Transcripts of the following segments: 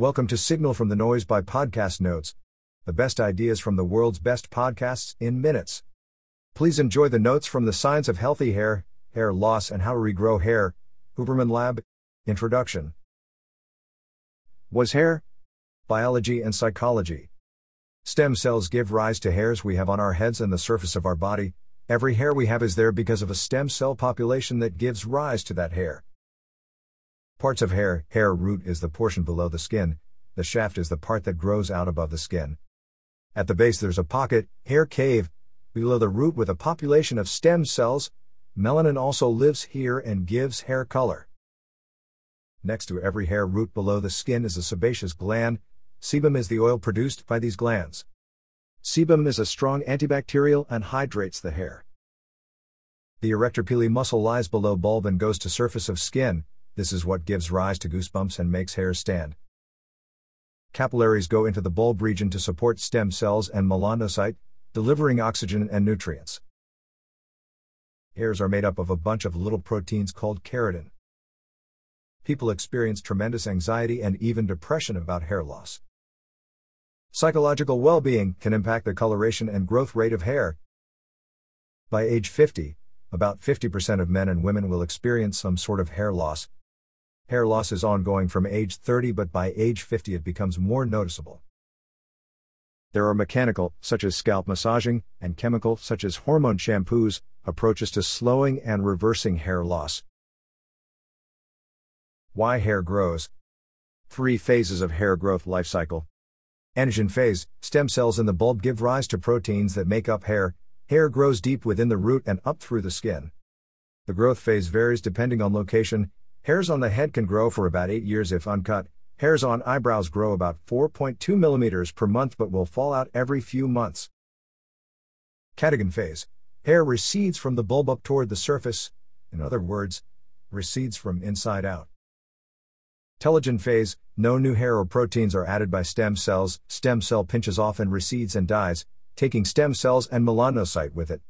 Welcome to Signal from the Noise by Podcast Notes, the best ideas from the world's best podcasts in minutes. Please enjoy the notes from the Science of Healthy Hair, Hair Loss and How to Regrow Hair, Huberman Lab. Introduction Was hair? Biology and Psychology. Stem cells give rise to hairs we have on our heads and the surface of our body. Every hair we have is there because of a stem cell population that gives rise to that hair. Parts of hair Hair root is the portion below the skin, the shaft is the part that grows out above the skin. At the base there's a pocket, hair cave, below the root with a population of stem cells. Melanin also lives here and gives hair color. Next to every hair root below the skin is a sebaceous gland. Sebum is the oil produced by these glands. Sebum is a strong antibacterial and hydrates the hair. The arrector pili muscle lies below bulb and goes to surface of skin, this is what gives rise to goosebumps and makes hairs stand. Capillaries go into the bulb region to support stem cells and melanocyte, delivering oxygen and nutrients. Hairs are made up of a bunch of little proteins called keratin. People experience tremendous anxiety and even depression about hair loss. Psychological well being can impact the coloration and growth rate of hair. By age 50, about 50% of men and women will experience some sort of hair loss, Hair loss is ongoing from age 30, but by age 50 it becomes more noticeable. There are mechanical, such as scalp massaging, and chemical, such as hormone shampoos, approaches to slowing and reversing hair loss. Why hair grows. Three phases of hair growth life cycle. Anagen phase, stem cells in the bulb give rise to proteins that make up hair. Hair grows deep within the root and up through the skin. The growth phase varies depending on location, Hairs on the head can grow for about 8 years if uncut. Hairs on eyebrows grow about 4.2 millimeters per month but will fall out every few months. Catagen phase. Hair recedes from the bulb up toward the surface, in other words, recedes from inside out. Telogen phase, no new hair or proteins are added by stem cells, stem cell pinches off and recedes and dies, taking stem cells and melanocyte with it.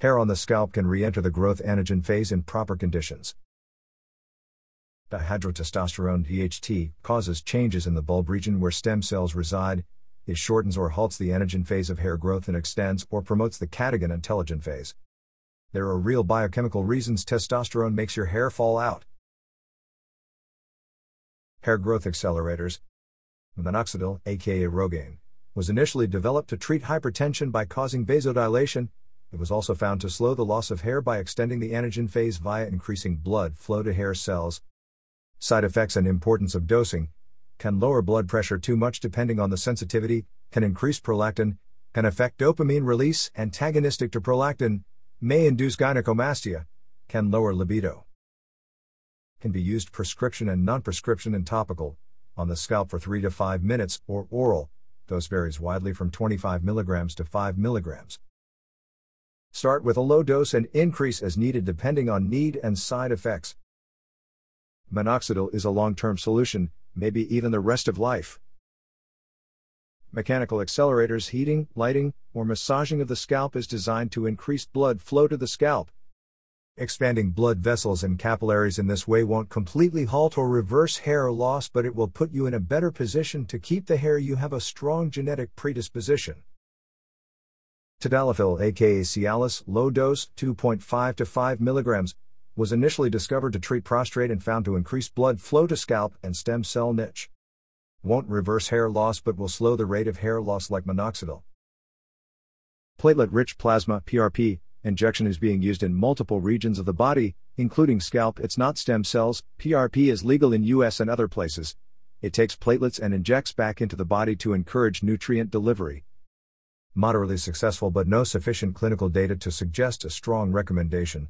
Hair on the scalp can re enter the growth anagen phase in proper conditions. Dihydrotestosterone DHT causes changes in the bulb region where stem cells reside. It shortens or halts the anagen phase of hair growth and extends or promotes the catagen and telogen phase. There are real biochemical reasons testosterone makes your hair fall out. Hair growth accelerators. Minoxidil, aka Rogaine, was initially developed to treat hypertension by causing vasodilation. It was also found to slow the loss of hair by extending the anagen phase via increasing blood flow to hair cells, Side effects and importance of dosing can lower blood pressure too much depending on the sensitivity, can increase prolactin, can affect dopamine release, antagonistic to prolactin, may induce gynecomastia, can lower libido. Can be used prescription and non prescription and topical, on the scalp for 3 to 5 minutes, or oral, dose varies widely from 25 mg to 5 mg. Start with a low dose and increase as needed depending on need and side effects. Minoxidil is a long term solution, maybe even the rest of life. Mechanical accelerators heating, lighting, or massaging of the scalp is designed to increase blood flow to the scalp. Expanding blood vessels and capillaries in this way won't completely halt or reverse hair loss, but it will put you in a better position to keep the hair you have a strong genetic predisposition. Tadalafil aka Cialis, low dose, 2.5 to 5 milligrams, was initially discovered to treat prostrate and found to increase blood flow to scalp and stem cell niche. Won't reverse hair loss but will slow the rate of hair loss like minoxidil. Platelet rich plasma PRP injection is being used in multiple regions of the body, including scalp. It's not stem cells. PRP is legal in US and other places. It takes platelets and injects back into the body to encourage nutrient delivery. Moderately successful but no sufficient clinical data to suggest a strong recommendation.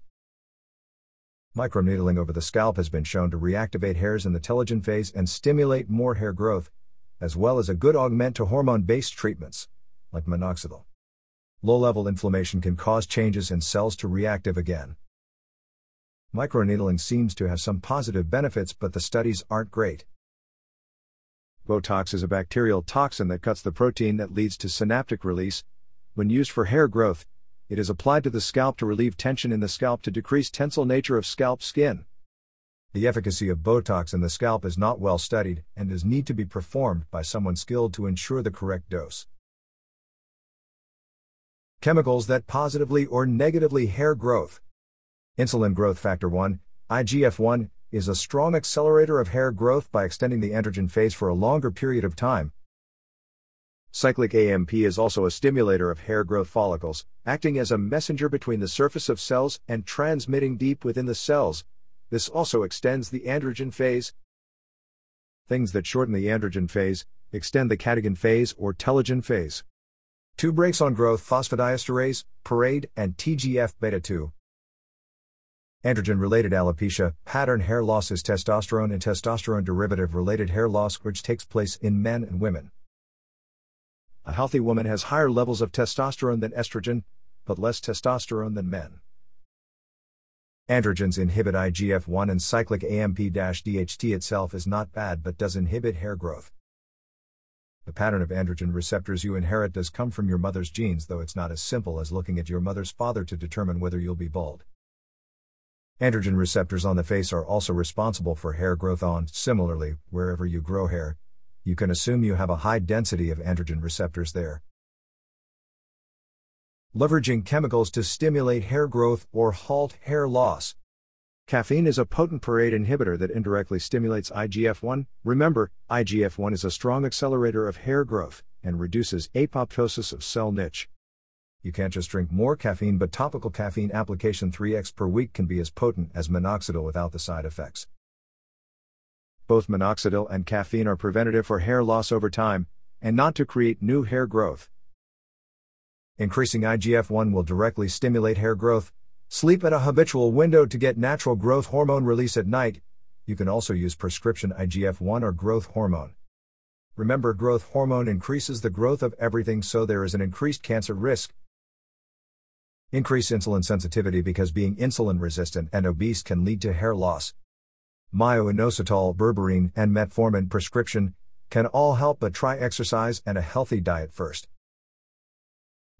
Microneedling over the scalp has been shown to reactivate hairs in the telogen phase and stimulate more hair growth, as well as a good augment to hormone based treatments, like minoxidil. Low level inflammation can cause changes in cells to reactive again. Microneedling seems to have some positive benefits, but the studies aren't great. Botox is a bacterial toxin that cuts the protein that leads to synaptic release. When used for hair growth, it is applied to the scalp to relieve tension in the scalp to decrease tensile nature of scalp skin. The efficacy of Botox in the scalp is not well studied and does need to be performed by someone skilled to ensure the correct dose. Chemicals that positively or negatively hair growth. Insulin growth factor 1, IGF 1, is a strong accelerator of hair growth by extending the anagen phase for a longer period of time. Cyclic AMP is also a stimulator of hair growth follicles, acting as a messenger between the surface of cells and transmitting deep within the cells, this also extends the anagen phase. Things that shorten the anagen phase extend the catagen phase or telogen phase. 2 breaks on growth phosphodiesterase, parade, and TGF beta 2. Androgen related alopecia, pattern hair loss is testosterone and testosterone derivative related hair loss which takes place in men and women. A healthy woman has higher levels of testosterone than estrogen, but less testosterone than men. Androgens inhibit IGF 1 and cyclic AMP DHT itself is not bad but does inhibit hair growth. The pattern of androgen receptors you inherit does come from your mother's genes, though it's not as simple as looking at your mother's father to determine whether you'll be bald. Androgen receptors on the face are also responsible for hair growth on, similarly, wherever you grow hair, you can assume you have a high density of androgen receptors there leveraging chemicals to stimulate hair growth or halt hair loss. Caffeine is a potent parade inhibitor that indirectly stimulates IGF 1. Remember, IGF 1 is a strong accelerator of hair growth and reduces apoptosis of cell niche. You can't just drink more caffeine, but topical caffeine application 3x per week can be as potent as minoxidil without the side effects. Both minoxidil and caffeine are preventative for hair loss over time, and not to create new hair growth. Increasing IGF 1 will directly stimulate hair growth. Sleep at a habitual window to get natural growth hormone release at night. You can also use prescription IGF 1 or growth hormone. Remember, growth hormone increases the growth of everything, so there is an increased cancer risk. Increase insulin sensitivity because being insulin resistant and obese can lead to hair loss. Myo-inositol, berberine, and metformin prescription can all help, but try exercise and a healthy diet first.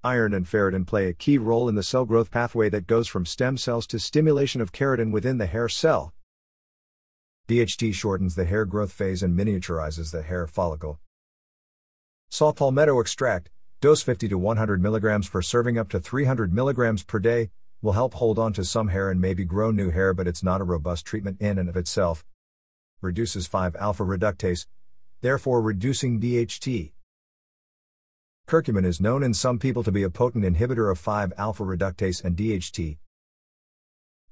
Iron and ferritin play a key role in the cell growth pathway that goes from stem cells to stimulation of keratin within the hair cell. DHT shortens the hair growth phase and miniaturizes the hair follicle. Saw palmetto extract, dose 50 to 100 mg per serving up to 300 mg per day, will help hold on to some hair and maybe grow new hair, but it's not a robust treatment in and of itself. Reduces 5 alpha reductase, therefore reducing DHT. Curcumin is known in some people to be a potent inhibitor of 5-alpha reductase and DHT.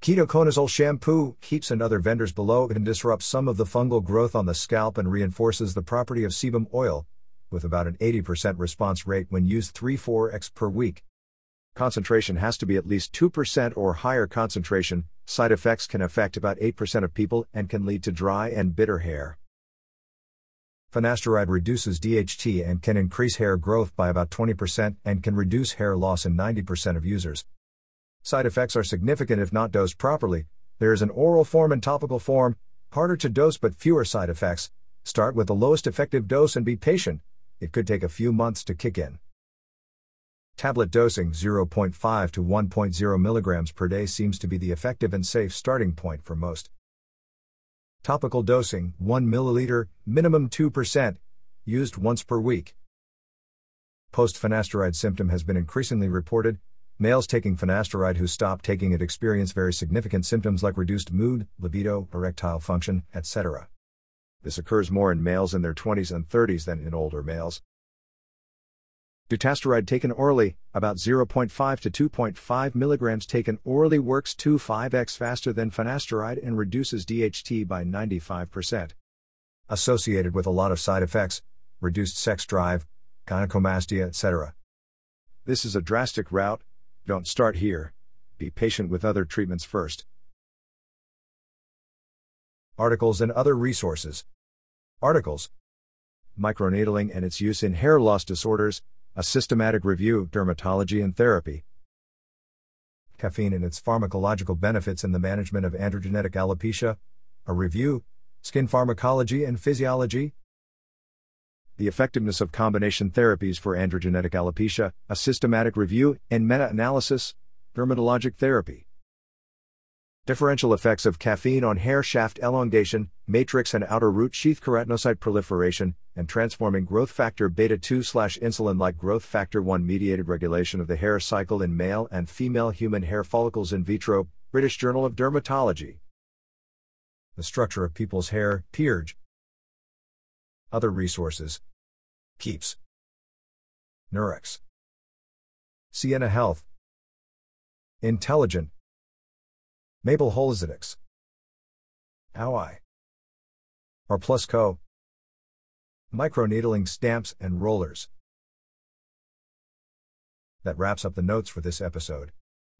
Ketoconazole shampoo, Keeps and other vendors below can disrupt some of the fungal growth on the scalp and reinforces the property of sebum oil, with about an 80% response rate when used 3-4x per week. Concentration has to be at least 2% or higher concentration. Side effects can affect about 8% of people and can lead to dry and bitter hair. Finasteride reduces DHT and can increase hair growth by about 20% and can reduce hair loss in 90% of users. Side effects are significant if not dosed properly. There is an oral form and topical form, harder to dose but fewer side effects. Start with the lowest effective dose and be patient. It could take a few months to kick in. Tablet dosing 0.5 to 1.0 mg per day seems to be the effective and safe starting point for most. Topical dosing 1 ml, minimum 2%, used once per week. Post finasteride symptom has been increasingly reported. Males taking finasteride who stop taking it experience very significant symptoms like reduced mood, libido, erectile function, etc. This occurs more in males in their 20s and 30s than in older males. Dutasteride taken orally, about 0.5 to 2.5 mg taken orally works 2 5x faster than finasteride and reduces DHT by 95%. Associated with a lot of side effects, reduced sex drive, gynecomastia, etc. This is a drastic route, don't start here. Be patient with other treatments first. Articles and other resources. Articles Microneedling and its use in hair loss disorders, a systematic review of dermatology and therapy. Caffeine and its pharmacological benefits in the management of androgenetic alopecia, a review, skin pharmacology and physiology. The effectiveness of combination therapies for androgenetic alopecia, a systematic review and meta analysis, dermatologic therapy. Differential effects of caffeine on hair shaft elongation, matrix and outer root sheath keratinocyte proliferation, and transforming growth factor beta 2 insulin like growth factor 1 mediated regulation of the hair cycle in male and female human hair follicles in vitro, British Journal of Dermatology. The structure of people's hair, Peerage. Other resources. Keeps, Nurex, Sienna Health, Intelligent, Maple Holistics. How I. Or Plus Co. Microneedling stamps and rollers. That wraps up the notes for this episode.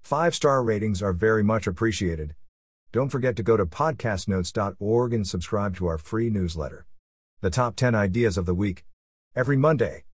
Five star ratings are very much appreciated. Don't forget to go to podcastnotes.org and subscribe to our free newsletter. The top 10 ideas of the week. Every Monday.